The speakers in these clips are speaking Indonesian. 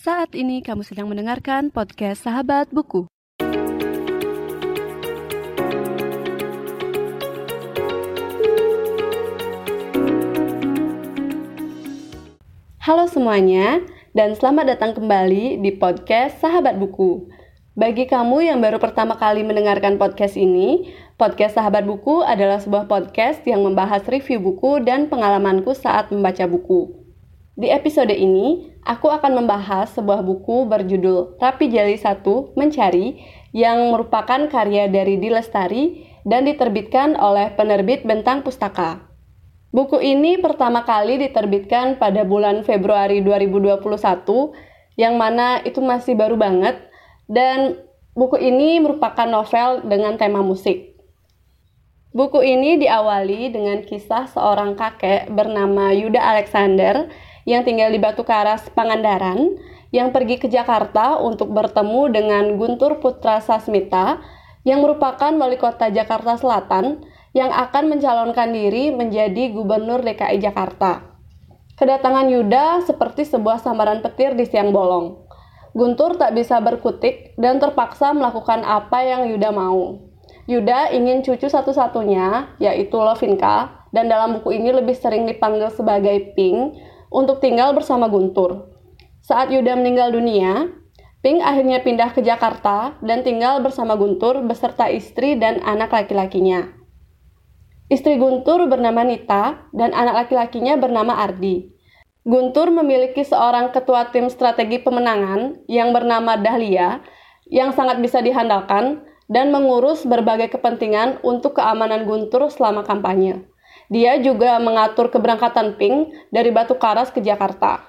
Saat ini kamu sedang mendengarkan podcast Sahabat Buku. Halo semuanya, dan selamat datang kembali di podcast Sahabat Buku. Bagi kamu yang baru pertama kali mendengarkan podcast ini, podcast Sahabat Buku adalah sebuah podcast yang membahas review buku dan pengalamanku saat membaca buku. Di episode ini, aku akan membahas sebuah buku berjudul Rapi Jali 1 Mencari yang merupakan karya dari Dilestari dan diterbitkan oleh penerbit Bentang Pustaka. Buku ini pertama kali diterbitkan pada bulan Februari 2021 yang mana itu masih baru banget dan buku ini merupakan novel dengan tema musik. Buku ini diawali dengan kisah seorang kakek bernama Yuda Alexander yang tinggal di Batu Karas, Pangandaran, yang pergi ke Jakarta untuk bertemu dengan Guntur Putra Sasmita, yang merupakan wali kota Jakarta Selatan, yang akan mencalonkan diri menjadi gubernur DKI Jakarta. Kedatangan Yuda seperti sebuah sambaran petir di siang bolong. Guntur tak bisa berkutik dan terpaksa melakukan apa yang Yuda mau. Yuda ingin cucu satu-satunya, yaitu Lovinka, dan dalam buku ini lebih sering dipanggil sebagai Pink, untuk tinggal bersama Guntur. Saat Yuda meninggal dunia, Pink akhirnya pindah ke Jakarta dan tinggal bersama Guntur beserta istri dan anak laki-lakinya. Istri Guntur bernama Nita dan anak laki-lakinya bernama Ardi. Guntur memiliki seorang ketua tim strategi pemenangan yang bernama Dahlia yang sangat bisa dihandalkan dan mengurus berbagai kepentingan untuk keamanan Guntur selama kampanye. Dia juga mengatur keberangkatan Pink dari Batu Karas ke Jakarta.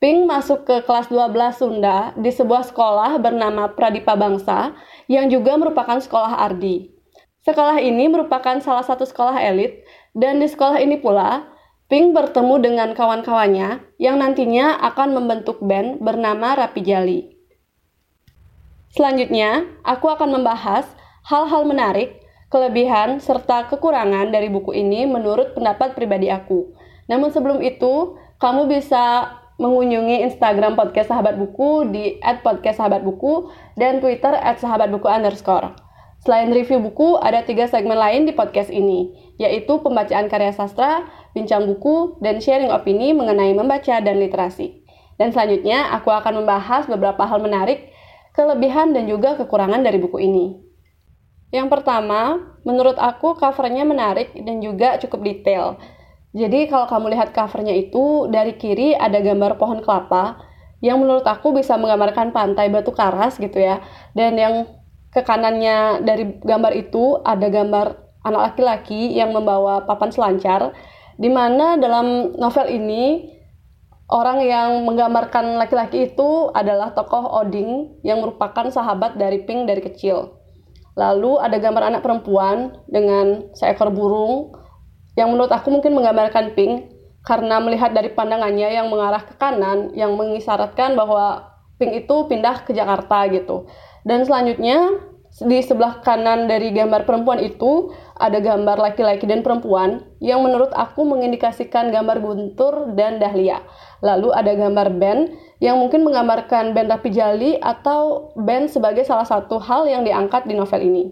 Pink masuk ke kelas 12 Sunda di sebuah sekolah bernama Pradipa Bangsa yang juga merupakan sekolah Ardi. Sekolah ini merupakan salah satu sekolah elit dan di sekolah ini pula Pink bertemu dengan kawan-kawannya yang nantinya akan membentuk band bernama Rapi Jali. Selanjutnya, aku akan membahas hal-hal menarik kelebihan, serta kekurangan dari buku ini menurut pendapat pribadi aku. Namun sebelum itu, kamu bisa mengunjungi Instagram podcast sahabat buku di @podcastsahabatbuku dan Twitter @sahabatbuku underscore. Selain review buku, ada tiga segmen lain di podcast ini, yaitu pembacaan karya sastra, bincang buku, dan sharing opini mengenai membaca dan literasi. Dan selanjutnya, aku akan membahas beberapa hal menarik, kelebihan, dan juga kekurangan dari buku ini. Yang pertama, menurut aku covernya menarik dan juga cukup detail. Jadi kalau kamu lihat covernya itu, dari kiri ada gambar pohon kelapa, yang menurut aku bisa menggambarkan pantai Batu Karas gitu ya. Dan yang ke kanannya dari gambar itu ada gambar anak laki-laki yang membawa papan selancar, di mana dalam novel ini orang yang menggambarkan laki-laki itu adalah tokoh Oding yang merupakan sahabat dari Pink dari kecil. Lalu ada gambar anak perempuan dengan seekor burung yang menurut aku mungkin menggambarkan Pink karena melihat dari pandangannya yang mengarah ke kanan yang mengisyaratkan bahwa Pink itu pindah ke Jakarta gitu. Dan selanjutnya di sebelah kanan dari gambar perempuan itu ada gambar laki-laki dan perempuan yang menurut aku mengindikasikan gambar Guntur dan Dahlia. Lalu ada gambar band yang mungkin menggambarkan band Rapi Jali atau band sebagai salah satu hal yang diangkat di novel ini.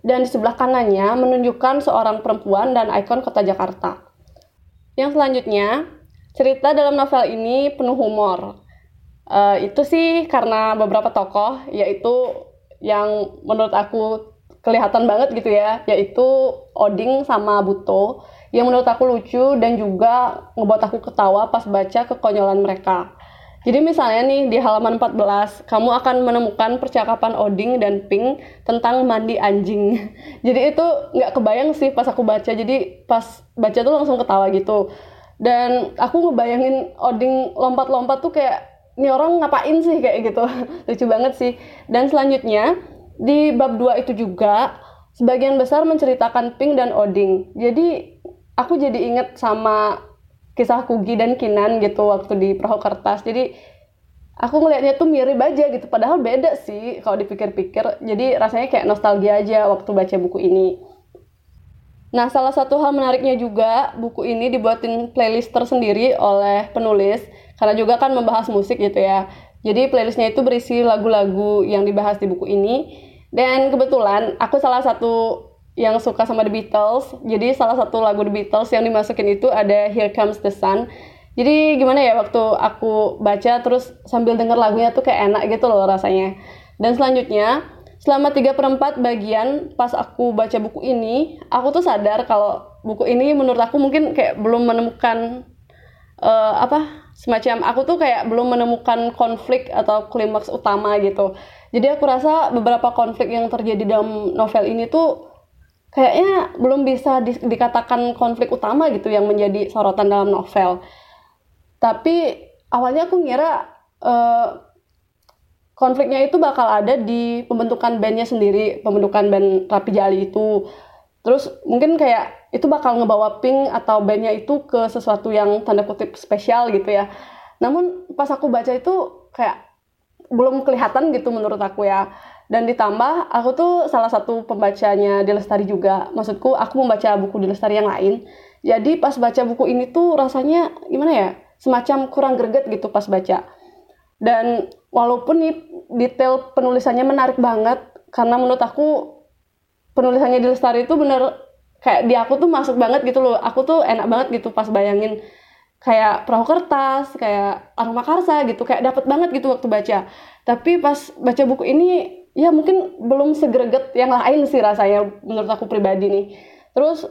Dan di sebelah kanannya menunjukkan seorang perempuan dan ikon kota Jakarta. Yang selanjutnya, cerita dalam novel ini penuh humor. Uh, itu sih karena beberapa tokoh, yaitu yang menurut aku kelihatan banget gitu ya, yaitu Oding sama Buto yang menurut aku lucu dan juga ngebuat aku ketawa pas baca kekonyolan mereka. Jadi misalnya nih di halaman 14, kamu akan menemukan percakapan Oding dan Pink tentang mandi anjing. Jadi itu nggak kebayang sih pas aku baca. Jadi pas baca tuh langsung ketawa gitu. Dan aku ngebayangin Oding lompat-lompat tuh kayak ini orang ngapain sih kayak gitu? Lucu banget sih. Dan selanjutnya di bab 2 itu juga sebagian besar menceritakan Pink dan Oding jadi aku jadi inget sama kisah Kugi dan Kinan gitu waktu di perahu kertas. Jadi aku ngelihatnya tuh mirip aja gitu. Padahal beda sih kalau dipikir-pikir. Jadi rasanya kayak nostalgia aja waktu baca buku ini. Nah, salah satu hal menariknya juga, buku ini dibuatin playlist tersendiri oleh penulis karena juga kan membahas musik gitu ya. Jadi playlistnya itu berisi lagu-lagu yang dibahas di buku ini. Dan kebetulan aku salah satu yang suka sama The Beatles. Jadi salah satu lagu The Beatles yang dimasukin itu ada Here Comes the Sun. Jadi gimana ya waktu aku baca terus sambil denger lagunya tuh kayak enak gitu loh rasanya. Dan selanjutnya selama 3 per 4 bagian pas aku baca buku ini, aku tuh sadar kalau buku ini menurut aku mungkin kayak belum menemukan uh, apa semacam aku tuh kayak belum menemukan konflik atau klimaks utama gitu. Jadi aku rasa beberapa konflik yang terjadi dalam novel ini tuh kayaknya belum bisa di, dikatakan konflik utama gitu yang menjadi sorotan dalam novel. Tapi awalnya aku ngira uh, konfliknya itu bakal ada di pembentukan bandnya sendiri, pembentukan band Rapi Jali itu. Terus mungkin kayak itu bakal ngebawa Pink atau bandnya itu ke sesuatu yang tanda kutip spesial gitu ya. Namun pas aku baca itu kayak belum kelihatan gitu menurut aku ya. Dan ditambah aku tuh salah satu pembacanya di Lestari juga. Maksudku aku membaca buku di Lestari yang lain. Jadi pas baca buku ini tuh rasanya gimana ya? Semacam kurang greget gitu pas baca. Dan walaupun nih detail penulisannya menarik banget karena menurut aku penulisannya di Lestari itu bener kayak di aku tuh masuk banget gitu loh. Aku tuh enak banget gitu pas bayangin kayak perahu kertas kayak aroma karsa gitu kayak dapat banget gitu waktu baca. Tapi pas baca buku ini ya mungkin belum segreget yang lain sih rasanya menurut aku pribadi nih. Terus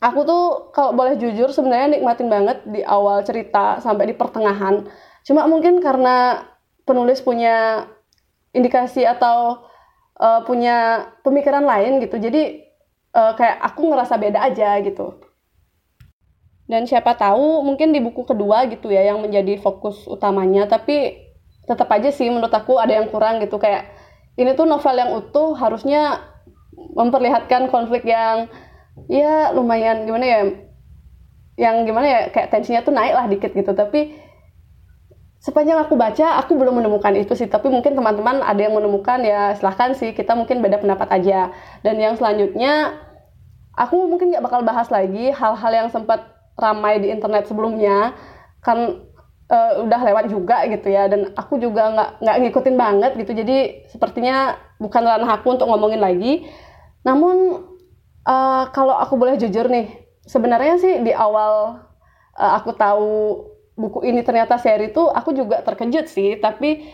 aku tuh kalau boleh jujur sebenarnya nikmatin banget di awal cerita sampai di pertengahan. Cuma mungkin karena penulis punya indikasi atau uh, punya pemikiran lain gitu. Jadi uh, kayak aku ngerasa beda aja gitu. Dan siapa tahu mungkin di buku kedua gitu ya yang menjadi fokus utamanya. Tapi tetap aja sih menurut aku ada yang kurang gitu. Kayak ini tuh novel yang utuh harusnya memperlihatkan konflik yang ya lumayan gimana ya yang gimana ya kayak tensinya tuh naik lah dikit gitu. Tapi sepanjang aku baca aku belum menemukan itu sih. Tapi mungkin teman-teman ada yang menemukan ya silahkan sih. Kita mungkin beda pendapat aja. Dan yang selanjutnya aku mungkin nggak bakal bahas lagi hal-hal yang sempat ramai di internet sebelumnya. Kan uh, udah lewat juga gitu ya. Dan aku juga nggak ngikutin banget gitu. Jadi sepertinya bukan ranah aku untuk ngomongin lagi. Namun uh, kalau aku boleh jujur nih sebenarnya sih di awal uh, aku tahu buku ini ternyata seri itu aku juga terkejut sih tapi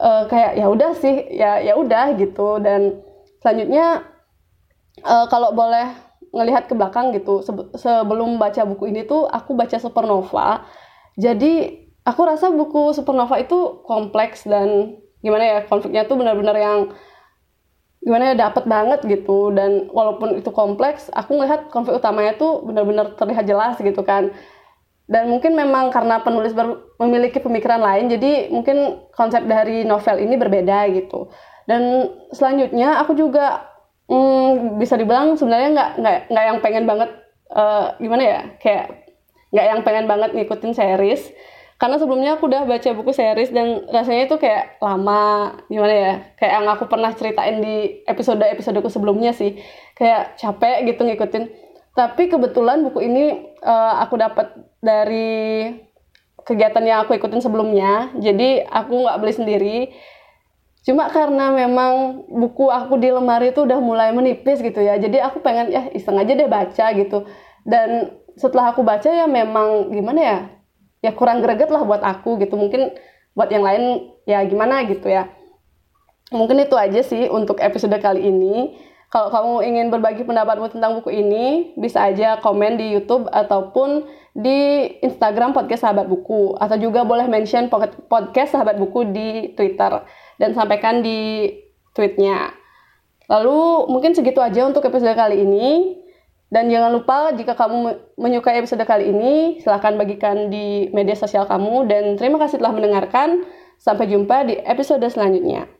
uh, kayak ya udah sih ya ya udah gitu. Dan selanjutnya uh, kalau boleh ngelihat ke belakang gitu se sebelum baca buku ini tuh aku baca Supernova. Jadi aku rasa buku Supernova itu kompleks dan gimana ya konfliknya tuh benar-benar yang gimana ya dapat banget gitu. Dan walaupun itu kompleks aku ngelihat konflik utamanya tuh benar-benar terlihat jelas gitu kan dan mungkin memang karena penulis memiliki pemikiran lain jadi mungkin konsep dari novel ini berbeda gitu. Dan selanjutnya aku juga hmm, bisa dibilang sebenarnya nggak nggak nggak yang pengen banget uh, gimana ya kayak nggak yang pengen banget ngikutin series. Karena sebelumnya aku udah baca buku series dan rasanya itu kayak lama gimana ya kayak yang aku pernah ceritain di episode episodeku sebelumnya sih. Kayak capek gitu ngikutin. Tapi kebetulan buku ini uh, aku dapat dari kegiatan yang aku ikutin sebelumnya. Jadi aku nggak beli sendiri. Cuma karena memang buku aku di lemari itu udah mulai menipis gitu ya. Jadi aku pengen ya iseng aja deh baca gitu. Dan setelah aku baca ya memang gimana ya? Ya kurang greget lah buat aku gitu. Mungkin buat yang lain ya gimana gitu ya. Mungkin itu aja sih untuk episode kali ini. Kalau kamu ingin berbagi pendapatmu tentang buku ini, bisa aja komen di YouTube ataupun di Instagram podcast sahabat buku atau juga boleh mention podcast sahabat buku di Twitter dan sampaikan di tweetnya. Lalu mungkin segitu aja untuk episode kali ini. Dan jangan lupa jika kamu menyukai episode kali ini, silahkan bagikan di media sosial kamu. Dan terima kasih telah mendengarkan. Sampai jumpa di episode selanjutnya.